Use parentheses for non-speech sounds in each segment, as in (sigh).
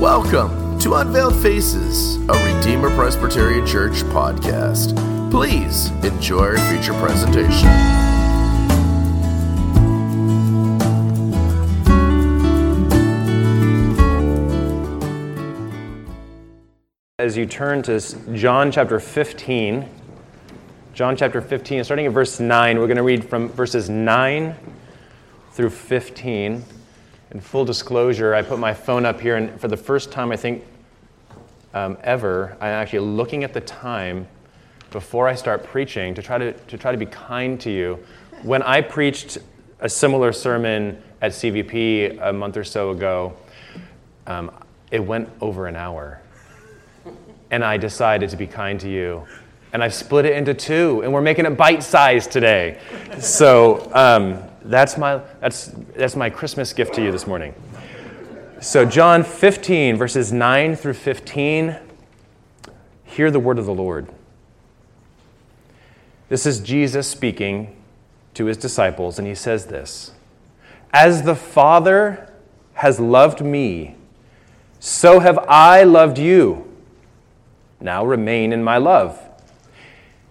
Welcome to Unveiled Faces, a Redeemer Presbyterian Church podcast. Please enjoy our feature presentation. As you turn to John chapter 15, John chapter 15, starting at verse 9, we're going to read from verses 9 through 15. In full disclosure, I put my phone up here, and for the first time, I think, um, ever, I'm actually looking at the time before I start preaching to try to, to try to be kind to you. When I preached a similar sermon at CVP a month or so ago, um, it went over an hour and I decided to be kind to you. And I've split it into two, and we're making it bite sized today. So um, that's, my, that's, that's my Christmas gift to you this morning. So, John 15, verses 9 through 15, hear the word of the Lord. This is Jesus speaking to his disciples, and he says this As the Father has loved me, so have I loved you. Now remain in my love.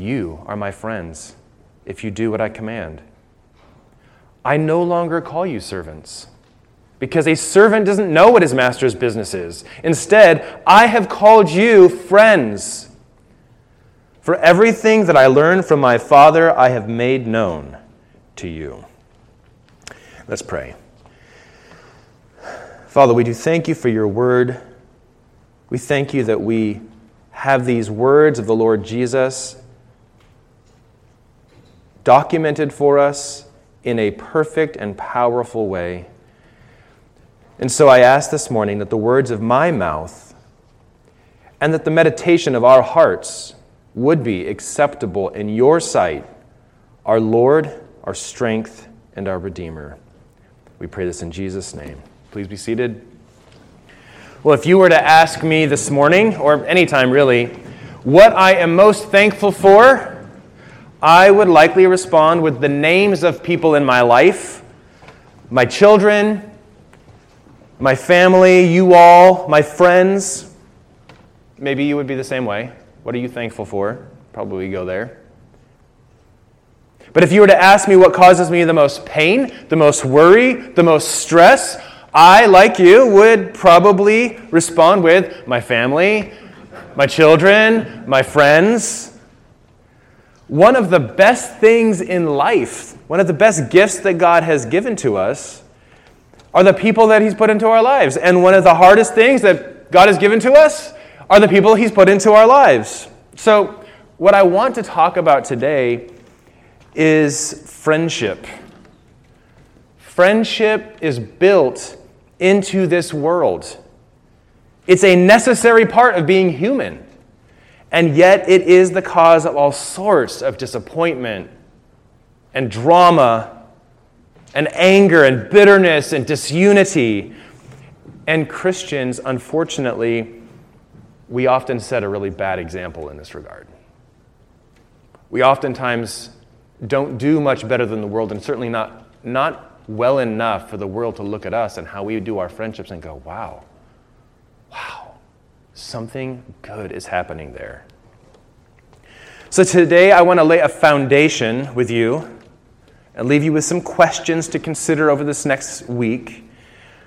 You are my friends if you do what I command. I no longer call you servants because a servant doesn't know what his master's business is. Instead, I have called you friends. For everything that I learned from my Father, I have made known to you. Let's pray. Father, we do thank you for your word. We thank you that we have these words of the Lord Jesus documented for us in a perfect and powerful way. And so I ask this morning that the words of my mouth and that the meditation of our hearts would be acceptable in your sight, our Lord, our strength, and our Redeemer. We pray this in Jesus' name. Please be seated. Well, if you were to ask me this morning, or anytime really, what I am most thankful for, I would likely respond with the names of people in my life my children, my family, you all, my friends. Maybe you would be the same way. What are you thankful for? Probably go there. But if you were to ask me what causes me the most pain, the most worry, the most stress, I, like you, would probably respond with my family, my children, my friends. One of the best things in life, one of the best gifts that God has given to us, are the people that He's put into our lives. And one of the hardest things that God has given to us are the people He's put into our lives. So, what I want to talk about today is friendship. Friendship is built into this world. It's a necessary part of being human. And yet, it is the cause of all sorts of disappointment and drama and anger and bitterness and disunity. And Christians, unfortunately, we often set a really bad example in this regard. We oftentimes don't do much better than the world, and certainly not, not well enough for the world to look at us and how we do our friendships and go, wow, wow, something good is happening there. So today I want to lay a foundation with you and leave you with some questions to consider over this next week.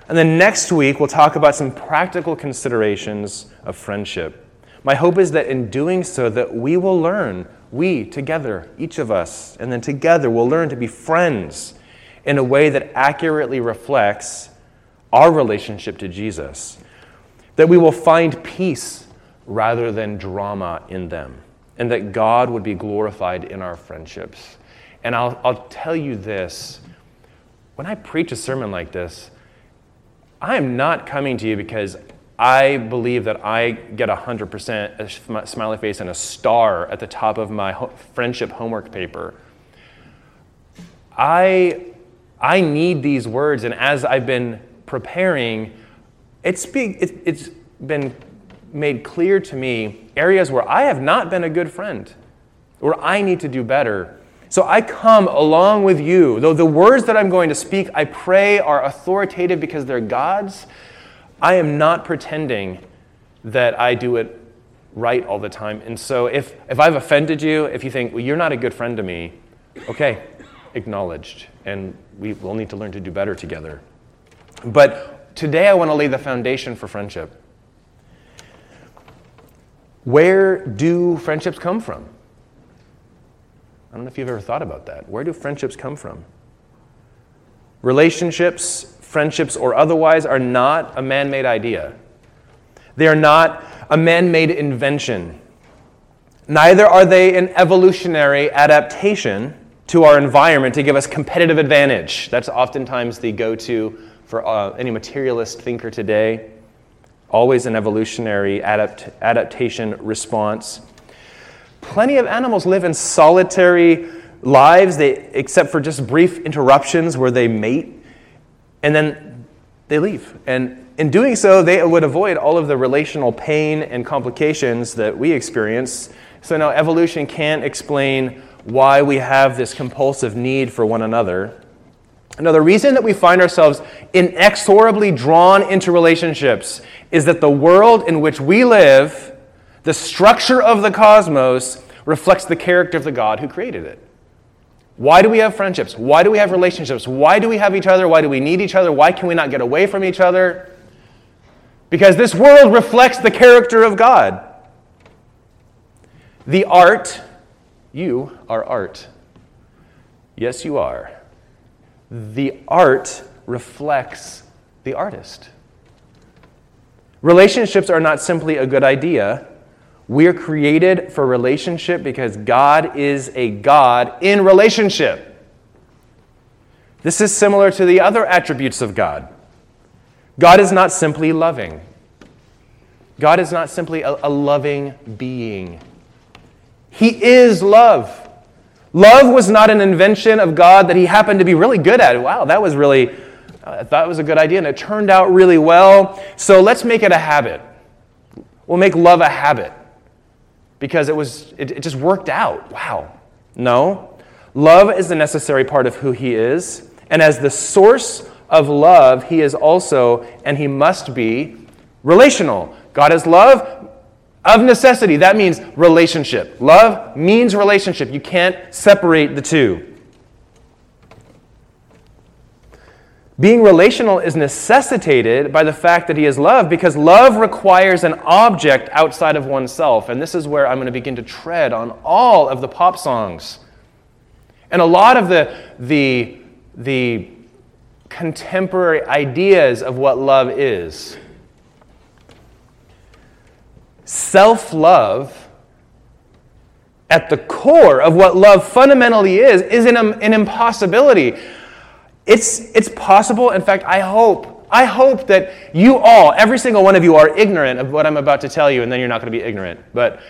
And then next week we'll talk about some practical considerations of friendship. My hope is that in doing so that we will learn, we together, each of us, and then together we'll learn to be friends in a way that accurately reflects our relationship to Jesus. That we will find peace rather than drama in them, and that God would be glorified in our friendships. And I'll, I'll tell you this when I preach a sermon like this, I am not coming to you because I believe that I get 100% a smiley face and a star at the top of my ho- friendship homework paper. I, I need these words, and as I've been preparing, it's, be, it, it's been made clear to me areas where I have not been a good friend, where I need to do better. So I come along with you. Though the words that I'm going to speak, I pray, are authoritative because they're God's I am not pretending that I do it right all the time. And so if, if I've offended you, if you think, well, you're not a good friend to me, okay, acknowledged. And we will need to learn to do better together. But today I want to lay the foundation for friendship. Where do friendships come from? I don't know if you've ever thought about that. Where do friendships come from? Relationships friendships or otherwise, are not a man made idea. They are not a man made invention. Neither are they an evolutionary adaptation to our environment to give us competitive advantage. That's oftentimes the go to for uh, any materialist thinker today. Always an evolutionary adapt- adaptation response. Plenty of animals live in solitary lives, they, except for just brief interruptions where they mate and then they leave. And in doing so, they would avoid all of the relational pain and complications that we experience. So now evolution can't explain why we have this compulsive need for one another. Now, the reason that we find ourselves inexorably drawn into relationships is that the world in which we live, the structure of the cosmos, reflects the character of the God who created it. Why do we have friendships? Why do we have relationships? Why do we have each other? Why do we need each other? Why can we not get away from each other? Because this world reflects the character of God. The art, you are art. Yes, you are. The art reflects the artist. Relationships are not simply a good idea, we are created for relationship because God is a God in relationship. This is similar to the other attributes of God. God is not simply loving, God is not simply a, a loving being. He is love. Love was not an invention of God that he happened to be really good at. Wow, that was really, uh, I thought it was a good idea and it turned out really well. So let's make it a habit. We'll make love a habit because it, was, it, it just worked out. Wow. No. Love is the necessary part of who he is. And as the source of love, he is also, and he must be, relational. God is love of necessity. That means relationship. Love means relationship. You can't separate the two. Being relational is necessitated by the fact that he is love because love requires an object outside of oneself. And this is where I'm going to begin to tread on all of the pop songs. And a lot of the, the, the contemporary ideas of what love is. Self love, at the core of what love fundamentally is, is an, an impossibility. It's, it's possible. In fact, I hope, I hope that you all, every single one of you, are ignorant of what I'm about to tell you, and then you're not going to be ignorant. But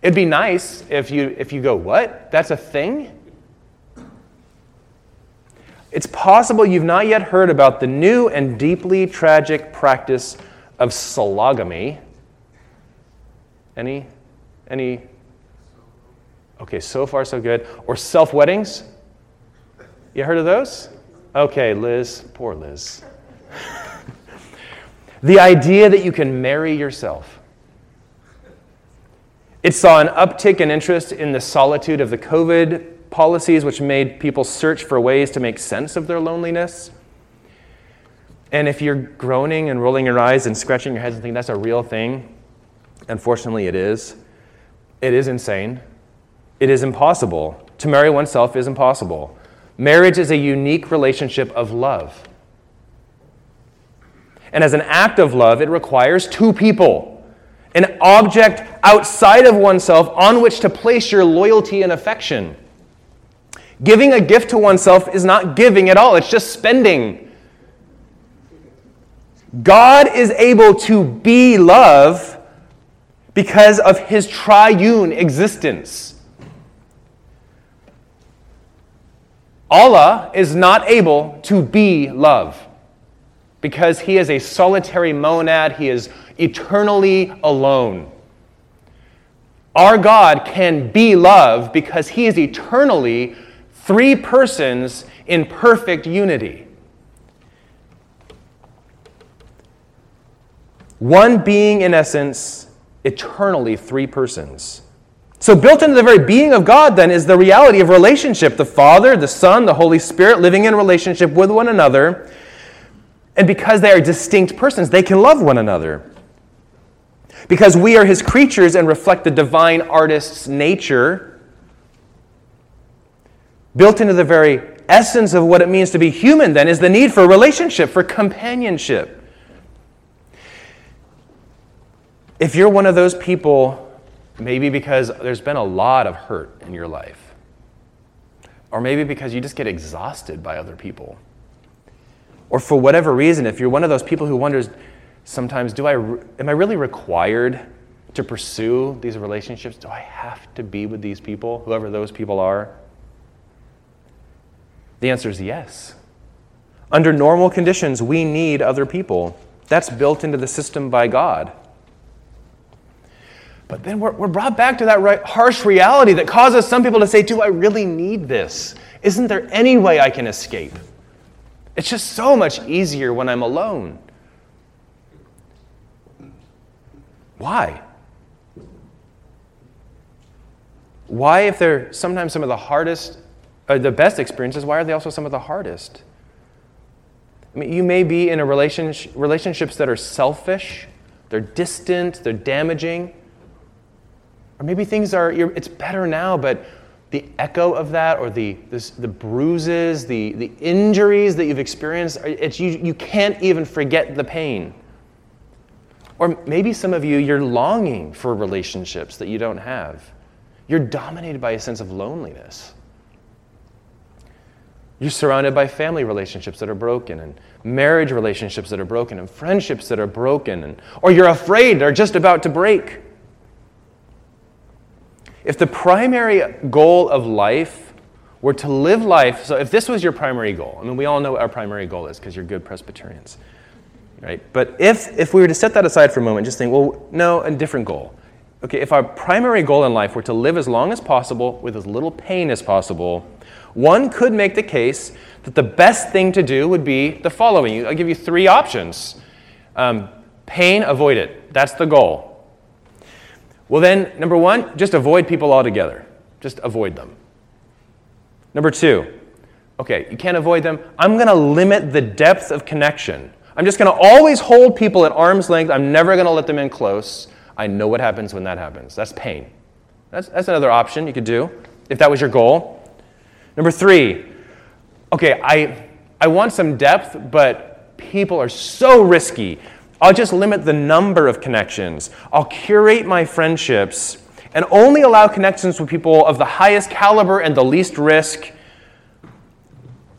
it'd be nice if you, if you go, What? That's a thing? It's possible you've not yet heard about the new and deeply tragic practice of sologamy. Any? Any? Okay, so far so good. Or self weddings? You heard of those? Okay, Liz, poor Liz. (laughs) the idea that you can marry yourself. It saw an uptick in interest in the solitude of the COVID policies, which made people search for ways to make sense of their loneliness. And if you're groaning and rolling your eyes and scratching your heads and thinking that's a real thing, unfortunately it is. It is insane. It is impossible. To marry oneself is impossible. Marriage is a unique relationship of love. And as an act of love, it requires two people, an object outside of oneself on which to place your loyalty and affection. Giving a gift to oneself is not giving at all, it's just spending. God is able to be love because of his triune existence. Allah is not able to be love because he is a solitary monad, he is eternally alone. Our God can be love because he is eternally three persons in perfect unity. One being, in essence, eternally three persons. So, built into the very being of God, then, is the reality of relationship the Father, the Son, the Holy Spirit living in relationship with one another. And because they are distinct persons, they can love one another. Because we are his creatures and reflect the divine artist's nature, built into the very essence of what it means to be human, then, is the need for relationship, for companionship. If you're one of those people, maybe because there's been a lot of hurt in your life, or maybe because you just get exhausted by other people, or for whatever reason, if you're one of those people who wonders sometimes, do I, am I really required to pursue these relationships? Do I have to be with these people, whoever those people are? The answer is yes. Under normal conditions, we need other people. That's built into the system by God. But then we're, we're brought back to that right, harsh reality that causes some people to say, Do I really need this? Isn't there any way I can escape? It's just so much easier when I'm alone. Why? Why, if they're sometimes some of the hardest, or the best experiences, why are they also some of the hardest? I mean, you may be in a relationship, relationships that are selfish, they're distant, they're damaging. Or maybe things are, it's better now, but the echo of that or the, this, the bruises, the, the injuries that you've experienced, it's, you, you can't even forget the pain. Or maybe some of you, you're longing for relationships that you don't have. You're dominated by a sense of loneliness. You're surrounded by family relationships that are broken, and marriage relationships that are broken, and friendships that are broken, and, or you're afraid they're just about to break. If the primary goal of life were to live life, so if this was your primary goal, I mean, we all know what our primary goal is because you're good Presbyterians, right? But if, if we were to set that aside for a moment, just think, well, no, a different goal. Okay, if our primary goal in life were to live as long as possible with as little pain as possible, one could make the case that the best thing to do would be the following. I'll give you three options. Um, pain, avoid it. That's the goal. Well, then, number one, just avoid people altogether. Just avoid them. Number two, okay, you can't avoid them. I'm going to limit the depth of connection. I'm just going to always hold people at arm's length. I'm never going to let them in close. I know what happens when that happens. That's pain. That's, that's another option you could do if that was your goal. Number three, okay, I, I want some depth, but people are so risky. I'll just limit the number of connections. I'll curate my friendships and only allow connections with people of the highest caliber and the least risk.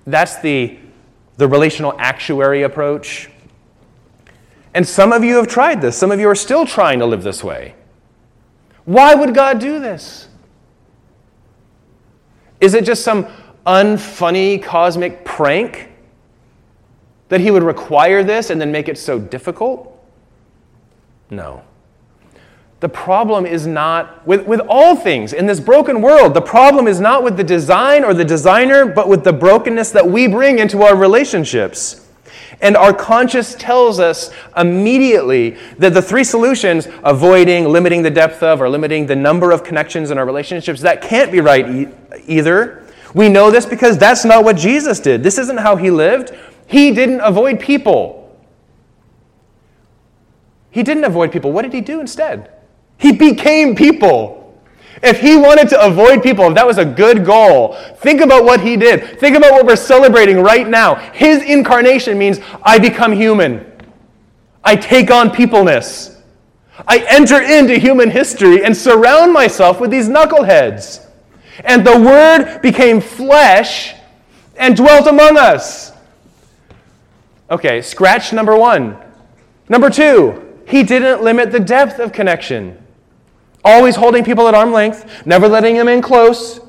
That's the, the relational actuary approach. And some of you have tried this. Some of you are still trying to live this way. Why would God do this? Is it just some unfunny cosmic prank? That he would require this and then make it so difficult? No. The problem is not with, with all things in this broken world, the problem is not with the design or the designer, but with the brokenness that we bring into our relationships. And our conscience tells us immediately that the three solutions avoiding, limiting the depth of, or limiting the number of connections in our relationships that can't be right e- either. We know this because that's not what Jesus did. This isn't how he lived. He didn't avoid people. He didn't avoid people. What did he do instead? He became people. If he wanted to avoid people, if that was a good goal, think about what he did. Think about what we're celebrating right now. His incarnation means I become human, I take on peopleness. I enter into human history and surround myself with these knuckleheads. And the Word became flesh and dwelt among us. Okay, scratch number one. Number two, he didn't limit the depth of connection. Always holding people at arm length, never letting them in close.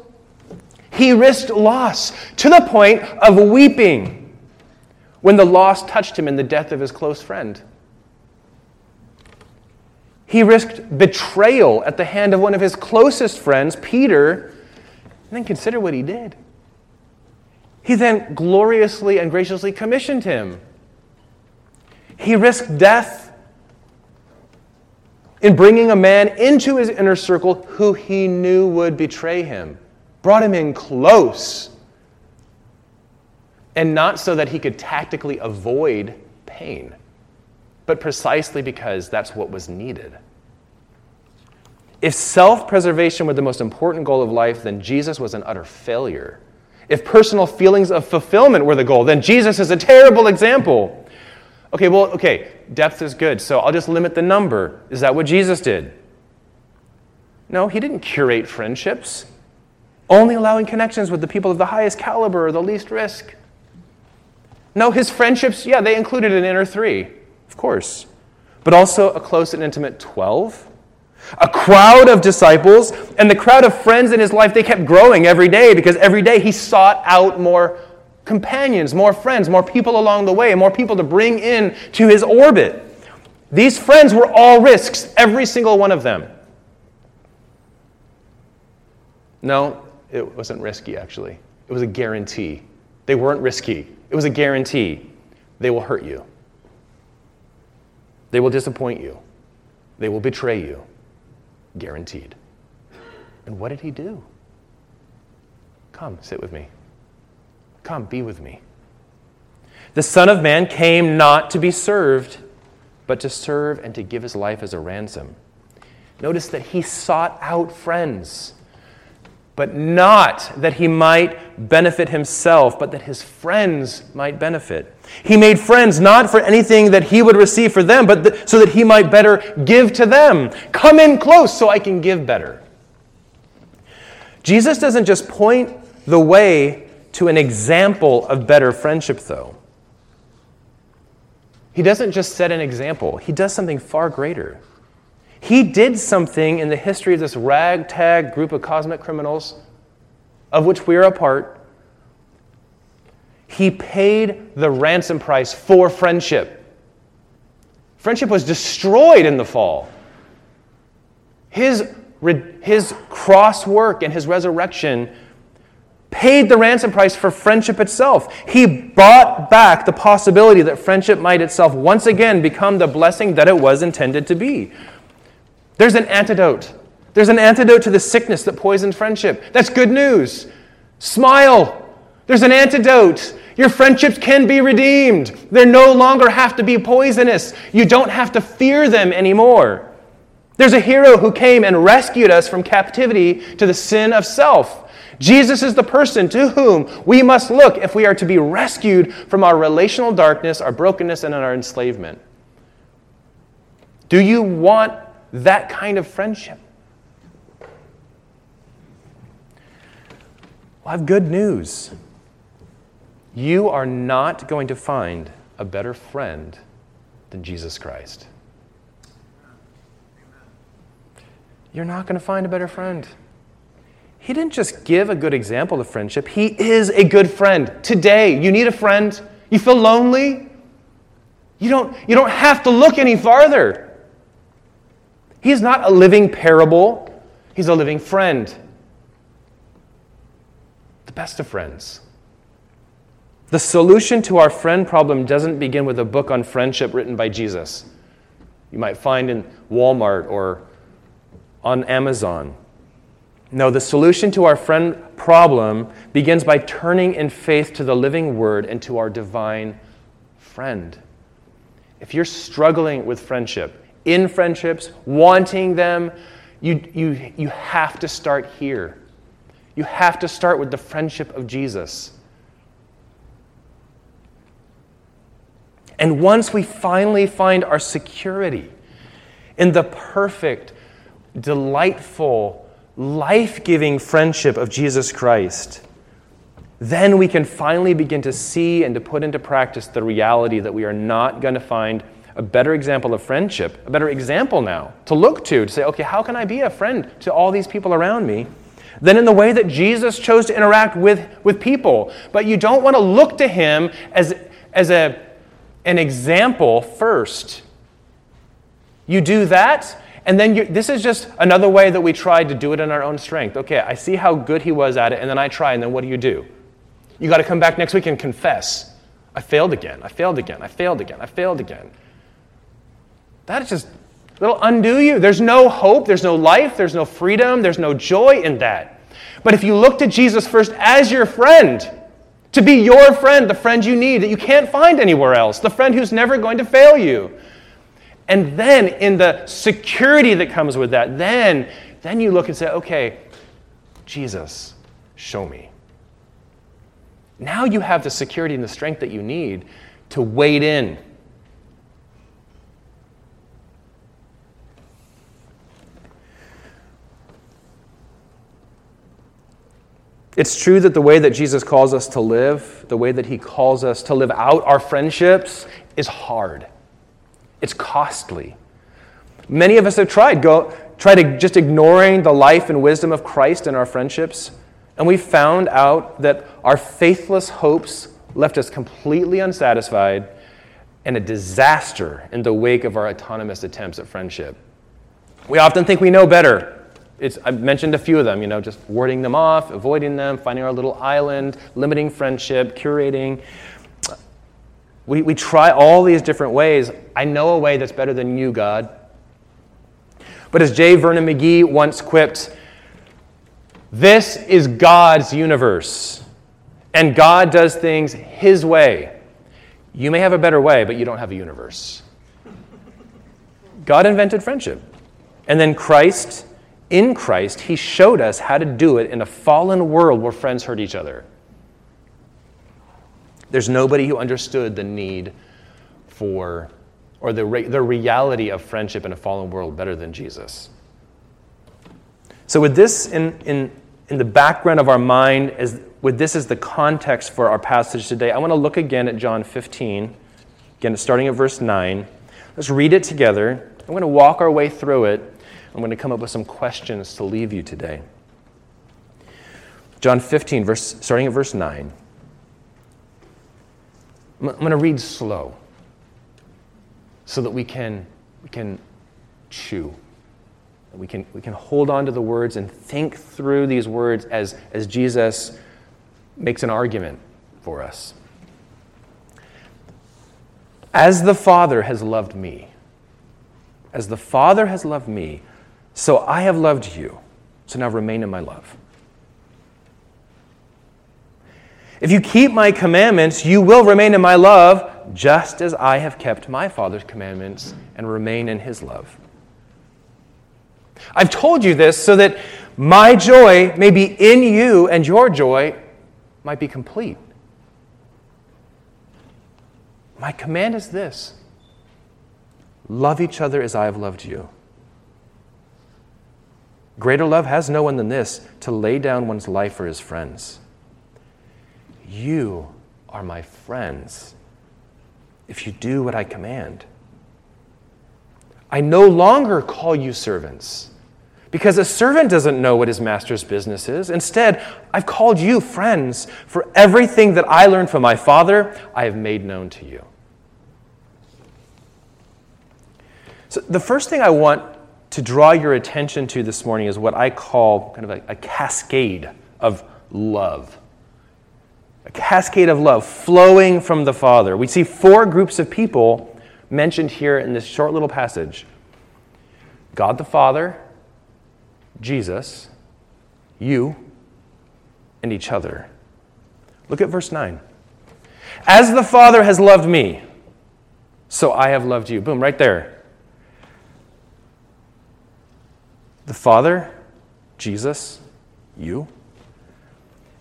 He risked loss to the point of weeping when the loss touched him in the death of his close friend. He risked betrayal at the hand of one of his closest friends, Peter, and then consider what he did. He then gloriously and graciously commissioned him. He risked death in bringing a man into his inner circle who he knew would betray him, brought him in close. And not so that he could tactically avoid pain, but precisely because that's what was needed. If self preservation were the most important goal of life, then Jesus was an utter failure. If personal feelings of fulfillment were the goal, then Jesus is a terrible example. Okay, well, okay, depth is good, so I'll just limit the number. Is that what Jesus did? No, he didn't curate friendships, only allowing connections with the people of the highest caliber or the least risk. No, his friendships, yeah, they included an inner three, of course, but also a close and intimate 12 a crowd of disciples, and the crowd of friends in his life, they kept growing every day because every day he sought out more companions, more friends, more people along the way, more people to bring in to his orbit. These friends were all risks, every single one of them. No, it wasn't risky, actually. It was a guarantee. They weren't risky, it was a guarantee. They will hurt you, they will disappoint you, they will betray you guaranteed. And what did he do? Come, sit with me. Come, be with me. The Son of Man came not to be served, but to serve and to give his life as a ransom. Notice that he sought out friends but not that he might benefit himself, but that his friends might benefit. He made friends not for anything that he would receive for them, but th- so that he might better give to them. Come in close so I can give better. Jesus doesn't just point the way to an example of better friendship, though. He doesn't just set an example, he does something far greater. He did something in the history of this ragtag group of cosmic criminals, of which we are a part. He paid the ransom price for friendship. Friendship was destroyed in the fall. His, his cross work and his resurrection paid the ransom price for friendship itself. He bought back the possibility that friendship might itself once again become the blessing that it was intended to be. There's an antidote. There's an antidote to the sickness that poisoned friendship. That's good news. Smile. There's an antidote. Your friendships can be redeemed. They no longer have to be poisonous. You don't have to fear them anymore. There's a hero who came and rescued us from captivity to the sin of self. Jesus is the person to whom we must look if we are to be rescued from our relational darkness, our brokenness, and our enslavement. Do you want that kind of friendship. Well, I have good news. You are not going to find a better friend than Jesus Christ. You're not going to find a better friend. He didn't just give a good example of friendship, He is a good friend. Today, you need a friend. You feel lonely? You don't, you don't have to look any farther. He's not a living parable, he's a living friend. The best of friends. The solution to our friend problem doesn't begin with a book on friendship written by Jesus. You might find in Walmart or on Amazon. No, the solution to our friend problem begins by turning in faith to the living word and to our divine friend. If you're struggling with friendship, in friendships, wanting them, you, you, you have to start here. You have to start with the friendship of Jesus. And once we finally find our security in the perfect, delightful, life giving friendship of Jesus Christ, then we can finally begin to see and to put into practice the reality that we are not going to find a better example of friendship, a better example now to look to, to say, okay, how can I be a friend to all these people around me? Than in the way that Jesus chose to interact with, with people. But you don't want to look to him as, as a, an example first. You do that, and then you, this is just another way that we tried to do it in our own strength. Okay, I see how good he was at it, and then I try, and then what do you do? You got to come back next week and confess. I failed again. I failed again. I failed again. I failed again. That just, it'll undo you. There's no hope. There's no life. There's no freedom. There's no joy in that. But if you look to Jesus first as your friend, to be your friend, the friend you need that you can't find anywhere else, the friend who's never going to fail you. And then in the security that comes with that, then then you look and say, "Okay, Jesus, show me." Now you have the security and the strength that you need to wade in. It's true that the way that Jesus calls us to live, the way that he calls us to live out our friendships, is hard. It's costly. Many of us have tried, go, try to just ignoring the life and wisdom of Christ in our friendships. And we found out that our faithless hopes left us completely unsatisfied and a disaster in the wake of our autonomous attempts at friendship. We often think we know better. It's, I've mentioned a few of them, you know, just warding them off, avoiding them, finding our little island, limiting friendship, curating. We, we try all these different ways. I know a way that's better than you, God. But as J. Vernon McGee once quipped, this is God's universe, and God does things His way. You may have a better way, but you don't have a universe. God invented friendship. And then Christ, in Christ, He showed us how to do it in a fallen world where friends hurt each other. There's nobody who understood the need for, or the, re- the reality of friendship in a fallen world better than Jesus. So, with this in, in, in the background of our mind, as, with this as the context for our passage today, I want to look again at John 15, again, starting at verse 9. Let's read it together. I'm going to walk our way through it. I'm going to come up with some questions to leave you today. John 15, verse, starting at verse 9. I'm going to read slow so that we can, we can chew we can, we can hold on to the words and think through these words as, as Jesus makes an argument for us. As the Father has loved me, as the Father has loved me, so I have loved you. So now remain in my love. If you keep my commandments, you will remain in my love, just as I have kept my Father's commandments and remain in his love. I've told you this so that my joy may be in you and your joy might be complete. My command is this love each other as I have loved you. Greater love has no one than this to lay down one's life for his friends. You are my friends if you do what I command. I no longer call you servants because a servant doesn't know what his master's business is. Instead, I've called you friends, for everything that I learned from my Father, I have made known to you. So, the first thing I want to draw your attention to this morning is what I call kind of a, a cascade of love. A cascade of love flowing from the Father. We see four groups of people mentioned here in this short little passage God the Father, Jesus, you, and each other. Look at verse 9. As the Father has loved me, so I have loved you. Boom, right there. The Father, Jesus, you.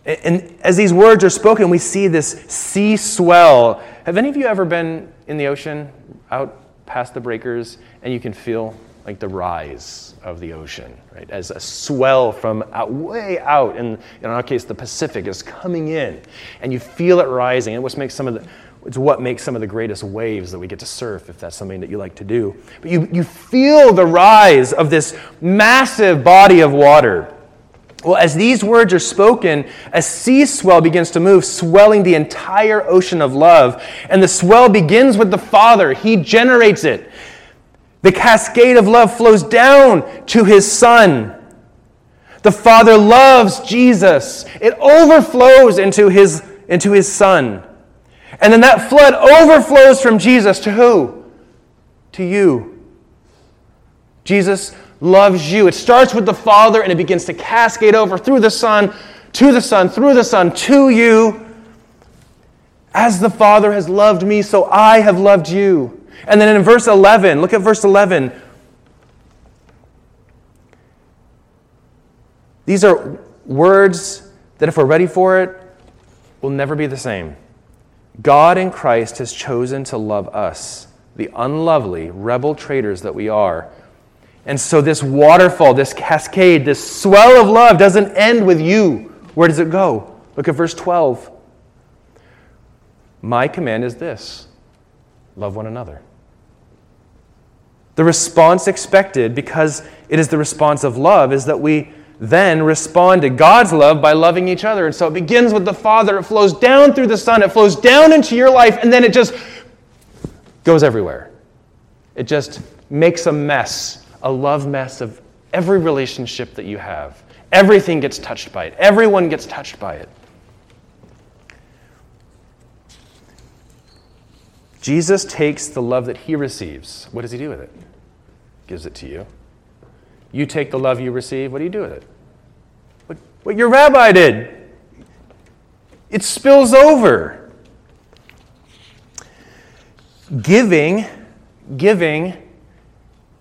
And as these words are spoken, we see this sea swell. Have any of you ever been in the ocean, out past the breakers, and you can feel like the rise of the ocean, right? As a swell from out, way out, in, in our case, the Pacific is coming in, and you feel it rising. And what makes some of the It's what makes some of the greatest waves that we get to surf, if that's something that you like to do. But you, you feel the rise of this massive body of water. Well, as these words are spoken, a sea swell begins to move, swelling the entire ocean of love. And the swell begins with the Father, He generates it. The cascade of love flows down to His Son. The Father loves Jesus, it overflows into His, into his Son. And then that flood overflows from Jesus to who? To you. Jesus loves you. It starts with the Father and it begins to cascade over through the Son, to the Son, through the Son, to you. As the Father has loved me, so I have loved you. And then in verse 11, look at verse 11. These are words that, if we're ready for it, will never be the same. God in Christ has chosen to love us, the unlovely, rebel traitors that we are. And so, this waterfall, this cascade, this swell of love doesn't end with you. Where does it go? Look at verse 12. My command is this love one another. The response expected, because it is the response of love, is that we then respond to God's love by loving each other. And so it begins with the Father, it flows down through the Son, it flows down into your life, and then it just goes everywhere. It just makes a mess, a love mess of every relationship that you have. Everything gets touched by it, everyone gets touched by it. Jesus takes the love that he receives. What does he do with it? Gives it to you. You take the love you receive, what do you do with it? what your rabbi did. It spills over. Giving, giving,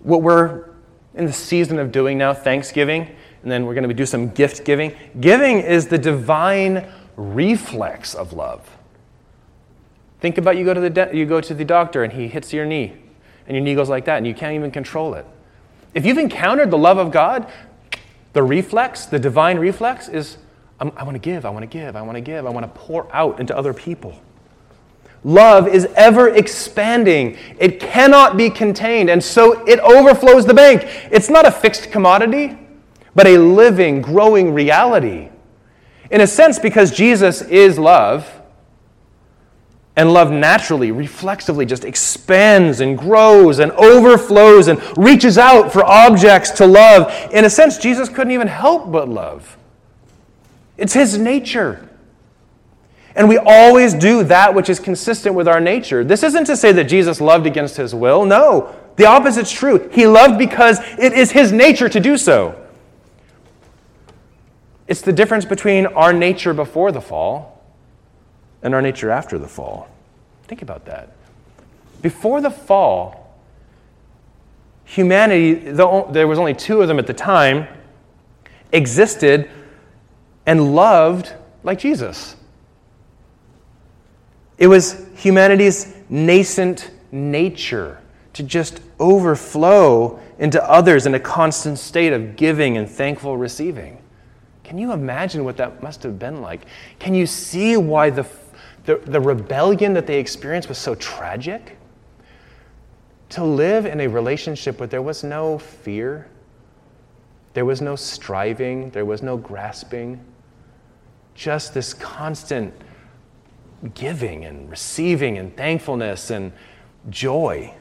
what we're in the season of doing now, Thanksgiving, and then we're going to do some gift giving. Giving is the divine reflex of love. Think about you go to the de- you go to the doctor and he hits your knee, and your knee goes like that, and you can't even control it. If you've encountered the love of God, the reflex, the divine reflex, is I want to give, I want to give, I want to give, I want to pour out into other people. Love is ever expanding. It cannot be contained, and so it overflows the bank. It's not a fixed commodity, but a living, growing reality. In a sense, because Jesus is love, and love naturally, reflexively just expands and grows and overflows and reaches out for objects to love. In a sense, Jesus couldn't even help but love. It's his nature. And we always do that which is consistent with our nature. This isn't to say that Jesus loved against his will. No, the opposite's true. He loved because it is his nature to do so. It's the difference between our nature before the fall and our nature after the fall. Think about that. Before the fall, humanity, there was only two of them at the time, existed and loved like Jesus. It was humanity's nascent nature to just overflow into others in a constant state of giving and thankful receiving. Can you imagine what that must have been like? Can you see why the the, the rebellion that they experienced was so tragic. To live in a relationship where there was no fear, there was no striving, there was no grasping, just this constant giving and receiving and thankfulness and joy.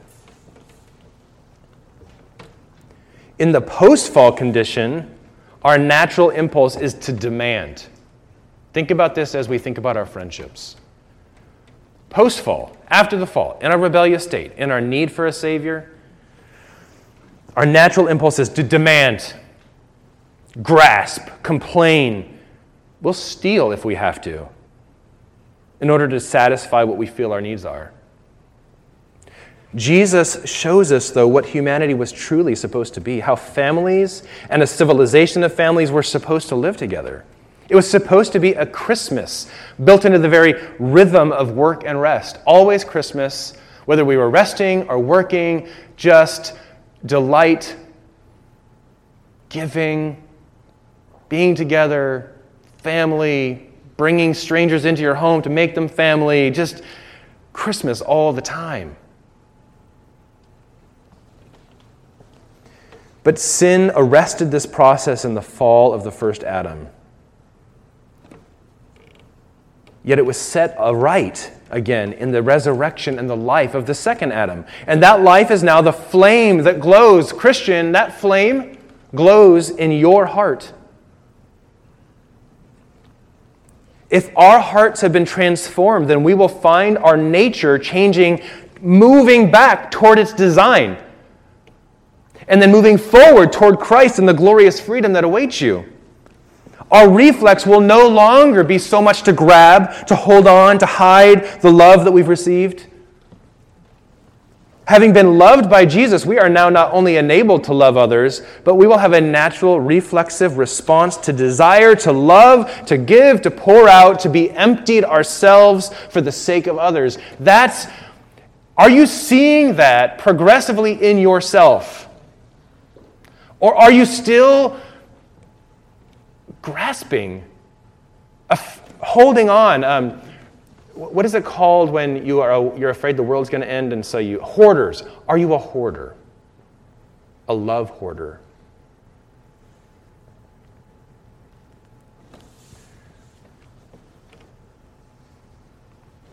In the post fall condition, our natural impulse is to demand. Think about this as we think about our friendships. Post fall, after the fall, in our rebellious state, in our need for a Savior, our natural impulse is to demand, grasp, complain. We'll steal if we have to in order to satisfy what we feel our needs are. Jesus shows us, though, what humanity was truly supposed to be, how families and a civilization of families were supposed to live together. It was supposed to be a Christmas built into the very rhythm of work and rest. Always Christmas, whether we were resting or working, just delight, giving, being together, family, bringing strangers into your home to make them family, just Christmas all the time. But sin arrested this process in the fall of the first Adam. Yet it was set aright again in the resurrection and the life of the second Adam. And that life is now the flame that glows. Christian, that flame glows in your heart. If our hearts have been transformed, then we will find our nature changing, moving back toward its design, and then moving forward toward Christ and the glorious freedom that awaits you. Our reflex will no longer be so much to grab, to hold on, to hide the love that we've received. Having been loved by Jesus, we are now not only enabled to love others, but we will have a natural reflexive response to desire to love, to give, to pour out, to be emptied ourselves for the sake of others. That's are you seeing that progressively in yourself? Or are you still grasping, holding on. Um, what is it called when you are you're afraid the world's going to end and so you hoarders? Are you a hoarder? A love hoarder?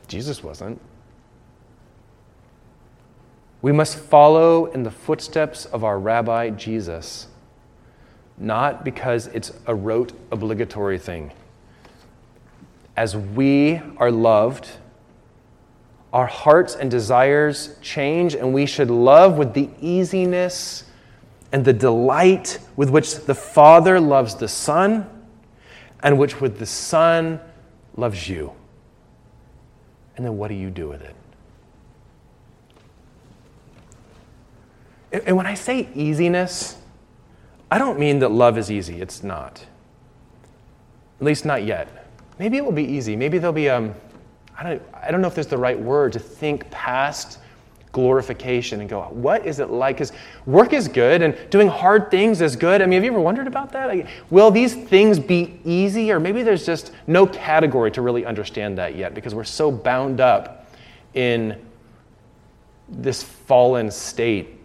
Jesus wasn't. We must follow in the footsteps of our rabbi Jesus not because it's a rote obligatory thing. As we are loved, our hearts and desires change, and we should love with the easiness and the delight with which the Father loves the Son, and which with the Son loves you. And then what do you do with it? And when I say easiness, I don't mean that love is easy. It's not. At least not yet. Maybe it will be easy. Maybe there'll be, um, I, don't, I don't know if there's the right word to think past glorification and go, what is it like? Because work is good and doing hard things is good. I mean, have you ever wondered about that? Like, will these things be easy? Or maybe there's just no category to really understand that yet because we're so bound up in this fallen state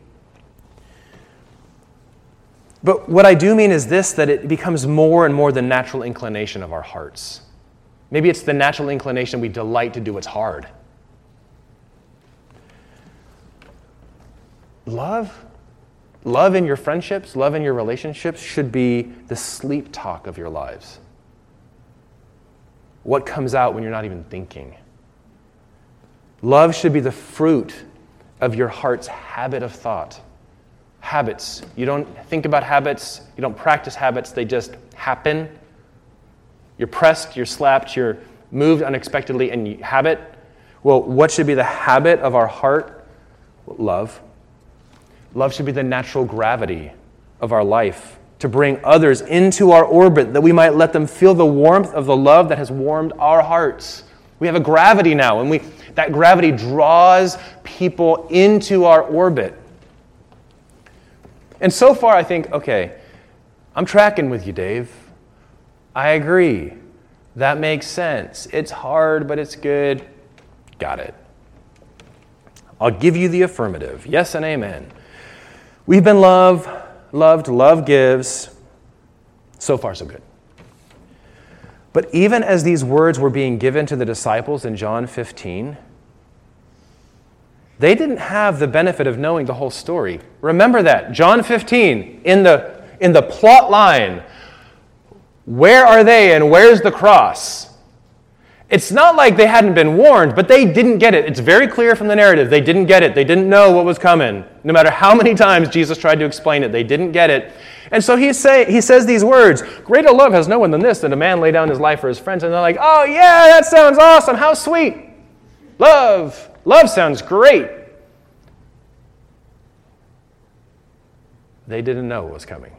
but what I do mean is this that it becomes more and more the natural inclination of our hearts. Maybe it's the natural inclination we delight to do what's hard. Love, love in your friendships, love in your relationships should be the sleep talk of your lives. What comes out when you're not even thinking. Love should be the fruit of your heart's habit of thought habits. You don't think about habits, you don't practice habits, they just happen. You're pressed, you're slapped, you're moved unexpectedly, and you habit. Well, what should be the habit of our heart? Love. Love should be the natural gravity of our life to bring others into our orbit that we might let them feel the warmth of the love that has warmed our hearts. We have a gravity now, and we, that gravity draws people into our orbit. And so far, I think, okay, I'm tracking with you, Dave. I agree. That makes sense. It's hard, but it's good. Got it. I'll give you the affirmative. Yes and amen. We've been loved, loved, love gives. So far, so good. But even as these words were being given to the disciples in John 15, they didn't have the benefit of knowing the whole story. Remember that. John 15, in the, in the plot line, where are they and where's the cross? It's not like they hadn't been warned, but they didn't get it. It's very clear from the narrative. They didn't get it. They didn't know what was coming. No matter how many times Jesus tried to explain it, they didn't get it. And so he, say, he says these words Greater love has no one than this, than a man lay down his life for his friends. And they're like, Oh, yeah, that sounds awesome. How sweet. Love. Love sounds great. They didn't know what was coming.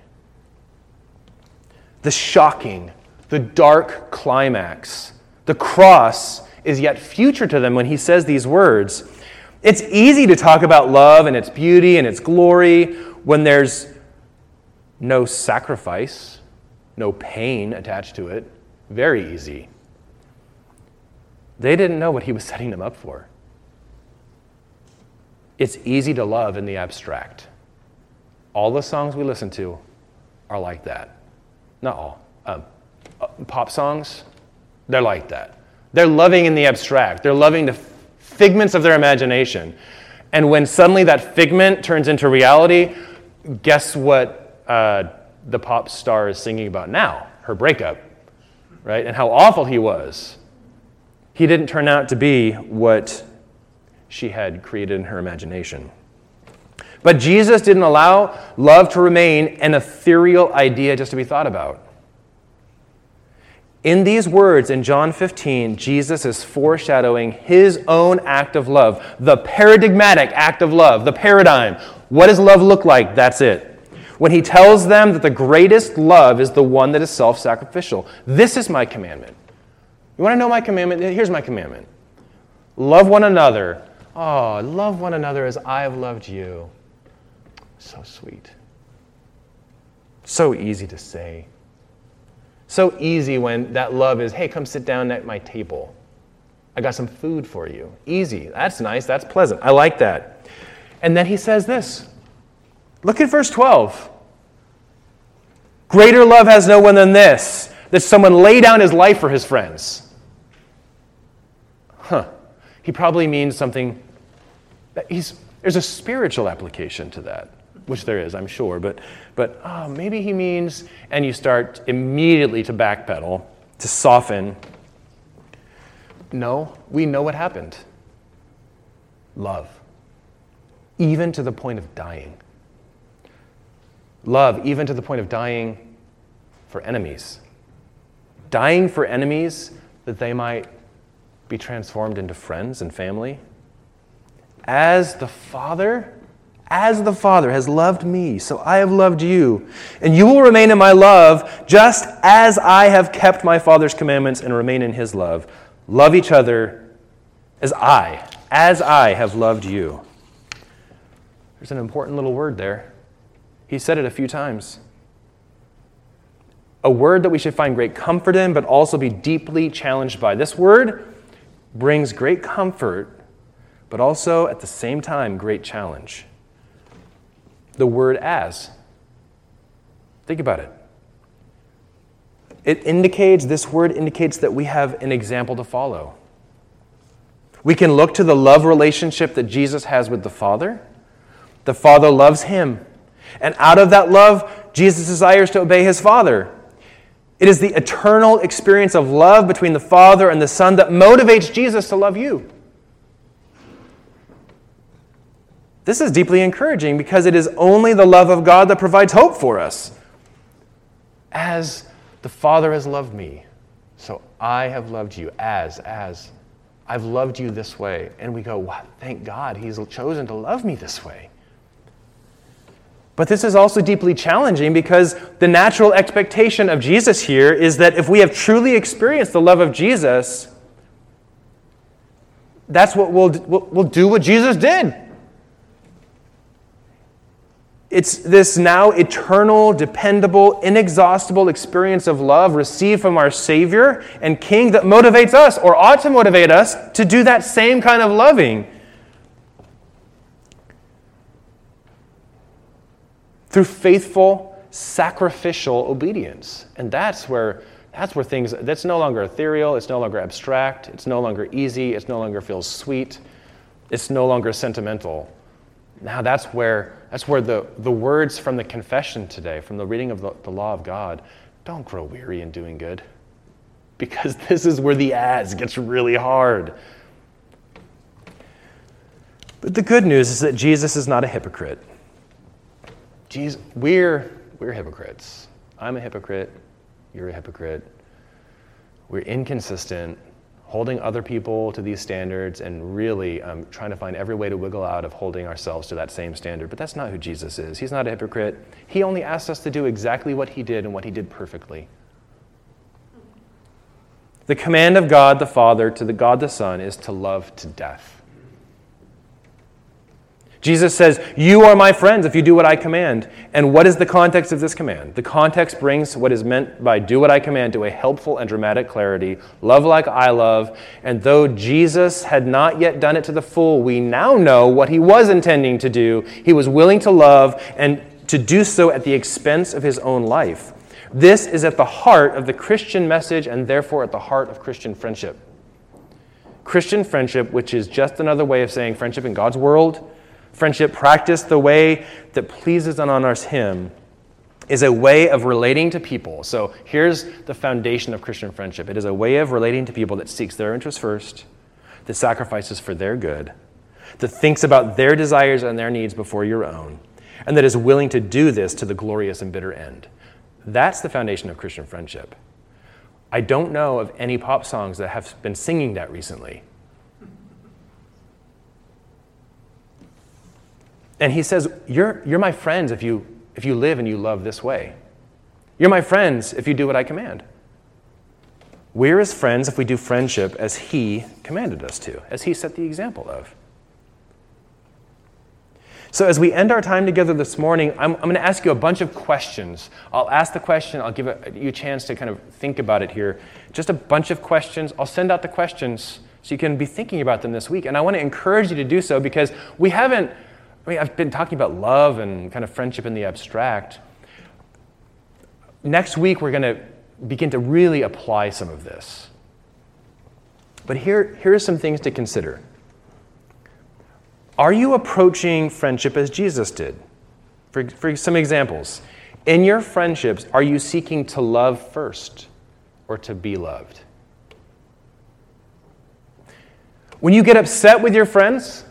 The shocking, the dark climax, the cross is yet future to them when he says these words. It's easy to talk about love and its beauty and its glory when there's no sacrifice, no pain attached to it. Very easy. They didn't know what he was setting them up for. It's easy to love in the abstract. All the songs we listen to are like that. Not all. Um, uh, pop songs, they're like that. They're loving in the abstract, they're loving the figments of their imagination. And when suddenly that figment turns into reality, guess what uh, the pop star is singing about now? Her breakup, right? And how awful he was. He didn't turn out to be what she had created in her imagination. But Jesus didn't allow love to remain an ethereal idea just to be thought about. In these words in John 15, Jesus is foreshadowing his own act of love, the paradigmatic act of love, the paradigm. What does love look like? That's it. When he tells them that the greatest love is the one that is self sacrificial. This is my commandment. You want to know my commandment? Here's my commandment love one another. Oh, love one another as I have loved you. So sweet. So easy to say. So easy when that love is, hey, come sit down at my table. I got some food for you. Easy. That's nice. That's pleasant. I like that. And then he says this look at verse 12. Greater love has no one than this, that someone lay down his life for his friends. Huh. He probably means something. That He's, there's a spiritual application to that which there is, I'm sure, but, but oh, maybe he means, and you start immediately to backpedal, to soften. No, we know what happened love, even to the point of dying. Love, even to the point of dying for enemies. Dying for enemies that they might be transformed into friends and family. As the Father as the Father has loved me, so I have loved you. And you will remain in my love, just as I have kept my Father's commandments and remain in his love. Love each other as I, as I have loved you. There's an important little word there. He said it a few times. A word that we should find great comfort in, but also be deeply challenged by. This word brings great comfort, but also at the same time, great challenge the word as. Think about it. It indicates, this word indicates that we have an example to follow. We can look to the love relationship that Jesus has with the Father. The Father loves him. And out of that love, Jesus desires to obey his Father. It is the eternal experience of love between the Father and the Son that motivates Jesus to love you. This is deeply encouraging because it is only the love of God that provides hope for us. As the Father has loved me, so I have loved you. As, as. I've loved you this way. And we go, wow, thank God he's chosen to love me this way. But this is also deeply challenging because the natural expectation of Jesus here is that if we have truly experienced the love of Jesus, that's what we'll, we'll do what Jesus did. It's this now eternal, dependable, inexhaustible experience of love received from our Savior and King that motivates us, or ought to motivate us, to do that same kind of loving. Through faithful, sacrificial obedience. And that's where that's where things that's no longer ethereal, it's no longer abstract, it's no longer easy, it's no longer feels sweet, it's no longer sentimental. Now that's where that's where the, the words from the confession today, from the reading of the, the law of God, don't grow weary in doing good. Because this is where the as gets really hard. But the good news is that Jesus is not a hypocrite. Jesus, we're, we're hypocrites. I'm a hypocrite. You're a hypocrite. We're inconsistent holding other people to these standards and really um, trying to find every way to wiggle out of holding ourselves to that same standard. But that's not who Jesus is. He's not a hypocrite. He only asks us to do exactly what he did and what he did perfectly. The command of God the Father to the God the Son is to love to death. Jesus says, You are my friends if you do what I command. And what is the context of this command? The context brings what is meant by do what I command to a helpful and dramatic clarity. Love like I love. And though Jesus had not yet done it to the full, we now know what he was intending to do. He was willing to love and to do so at the expense of his own life. This is at the heart of the Christian message and therefore at the heart of Christian friendship. Christian friendship, which is just another way of saying friendship in God's world Friendship practiced the way that pleases and honors Him is a way of relating to people. So here's the foundation of Christian friendship it is a way of relating to people that seeks their interests first, that sacrifices for their good, that thinks about their desires and their needs before your own, and that is willing to do this to the glorious and bitter end. That's the foundation of Christian friendship. I don't know of any pop songs that have been singing that recently. And he says, You're, you're my friends if you, if you live and you love this way. You're my friends if you do what I command. We're his friends if we do friendship as he commanded us to, as he set the example of. So, as we end our time together this morning, I'm, I'm going to ask you a bunch of questions. I'll ask the question, I'll give you a chance to kind of think about it here. Just a bunch of questions. I'll send out the questions so you can be thinking about them this week. And I want to encourage you to do so because we haven't I mean, I've been talking about love and kind of friendship in the abstract. Next week, we're going to begin to really apply some of this. But here, here are some things to consider. Are you approaching friendship as Jesus did? For, for some examples, in your friendships, are you seeking to love first or to be loved? When you get upset with your friends,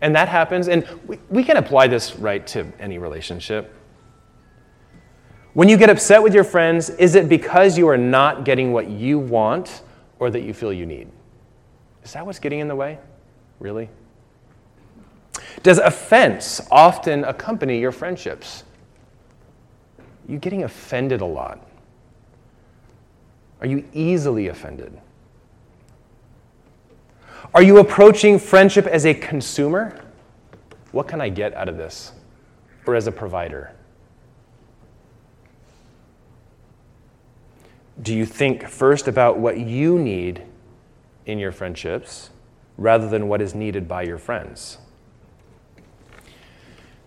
and that happens, and we, we can apply this right to any relationship. When you get upset with your friends, is it because you are not getting what you want or that you feel you need? Is that what's getting in the way? Really? Does offense often accompany your friendships? You getting offended a lot? Are you easily offended? Are you approaching friendship as a consumer? What can I get out of this? Or as a provider? Do you think first about what you need in your friendships rather than what is needed by your friends?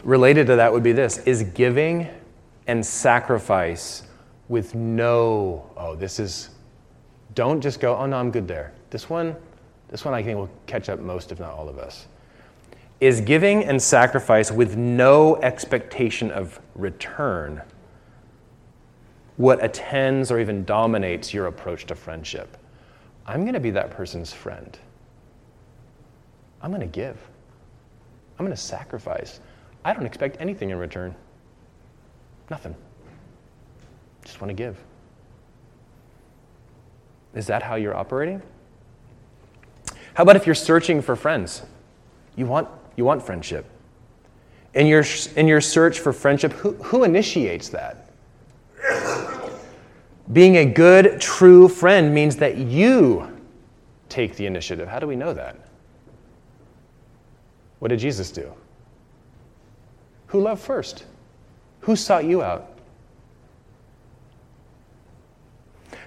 Related to that would be this is giving and sacrifice with no, oh, this is, don't just go, oh, no, I'm good there. This one, this one I think will catch up most, if not all of us, is giving and sacrifice with no expectation of return what attends or even dominates your approach to friendship. I'm going to be that person's friend. I'm going to give. I'm going to sacrifice. I don't expect anything in return. Nothing. Just want to give. Is that how you're operating? How about if you're searching for friends? You want, you want friendship. In your, in your search for friendship, who, who initiates that? Being a good, true friend means that you take the initiative. How do we know that? What did Jesus do? Who loved first? Who sought you out?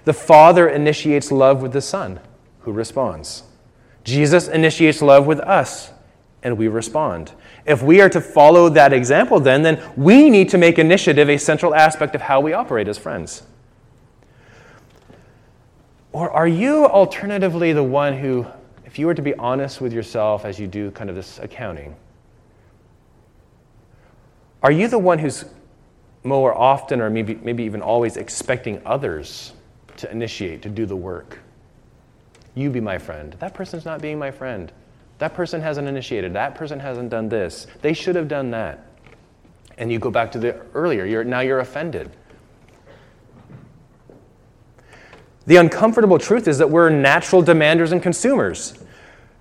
The Father initiates love with the Son, who responds. Jesus initiates love with us, and we respond. If we are to follow that example, then, then we need to make initiative a central aspect of how we operate as friends. Or are you alternatively the one who, if you were to be honest with yourself as you do kind of this accounting, are you the one who's more often or maybe, maybe even always expecting others to initiate, to do the work? You be my friend. That person's not being my friend. That person hasn't initiated. That person hasn't done this. They should have done that. And you go back to the earlier. You're, now you're offended. The uncomfortable truth is that we're natural demanders and consumers.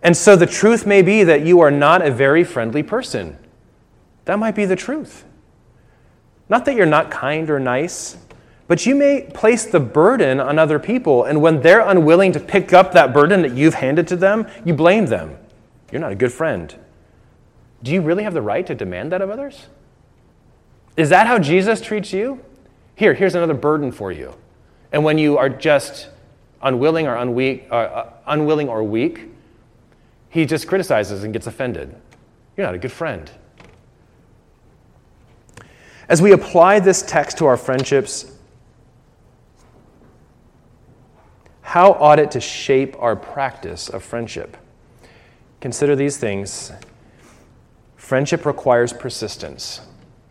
And so the truth may be that you are not a very friendly person. That might be the truth. Not that you're not kind or nice, but you may place the burden on other people, and when they're unwilling to pick up that burden that you've handed to them, you blame them. You're not a good friend. do you really have the right to demand that of others? Is that how Jesus treats you? Here, here's another burden for you. And when you are just unwilling or unweak, uh, uh, unwilling or weak, he just criticizes and gets offended. You're not a good friend. As we apply this text to our friendships, how ought it to shape our practice of friendship? Consider these things. Friendship requires persistence.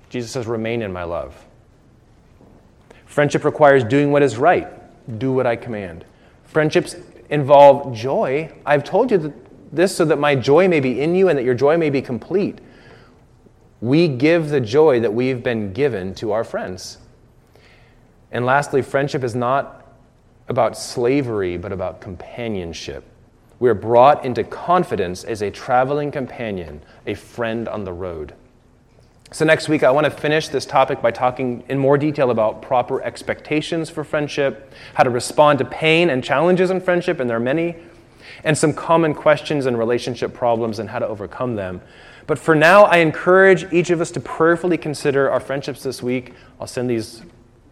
Jesus says, Remain in my love. Friendship requires doing what is right. Do what I command. Friendships involve joy. I've told you this so that my joy may be in you and that your joy may be complete. We give the joy that we've been given to our friends. And lastly, friendship is not about slavery, but about companionship. We are brought into confidence as a traveling companion, a friend on the road. So, next week, I want to finish this topic by talking in more detail about proper expectations for friendship, how to respond to pain and challenges in friendship, and there are many, and some common questions and relationship problems and how to overcome them. But for now, I encourage each of us to prayerfully consider our friendships this week. I'll send these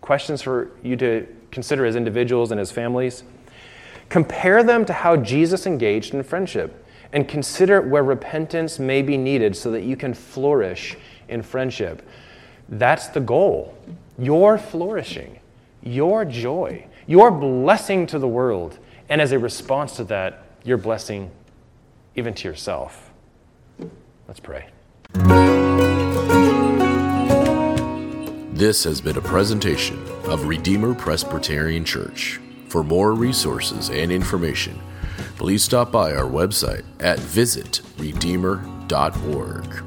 questions for you to consider as individuals and as families. Compare them to how Jesus engaged in friendship and consider where repentance may be needed so that you can flourish in friendship. That's the goal. Your flourishing, your joy, your blessing to the world. And as a response to that, your blessing even to yourself. Let's pray. This has been a presentation of Redeemer Presbyterian Church. For more resources and information, please stop by our website at visitredeemer.org.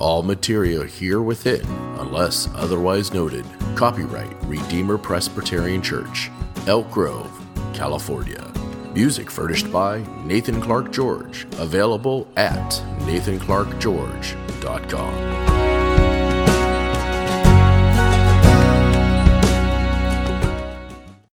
All material here within, unless otherwise noted, copyright Redeemer Presbyterian Church, Elk Grove, California. Music furnished by Nathan Clark George, available at nathanclarkgeorge.com.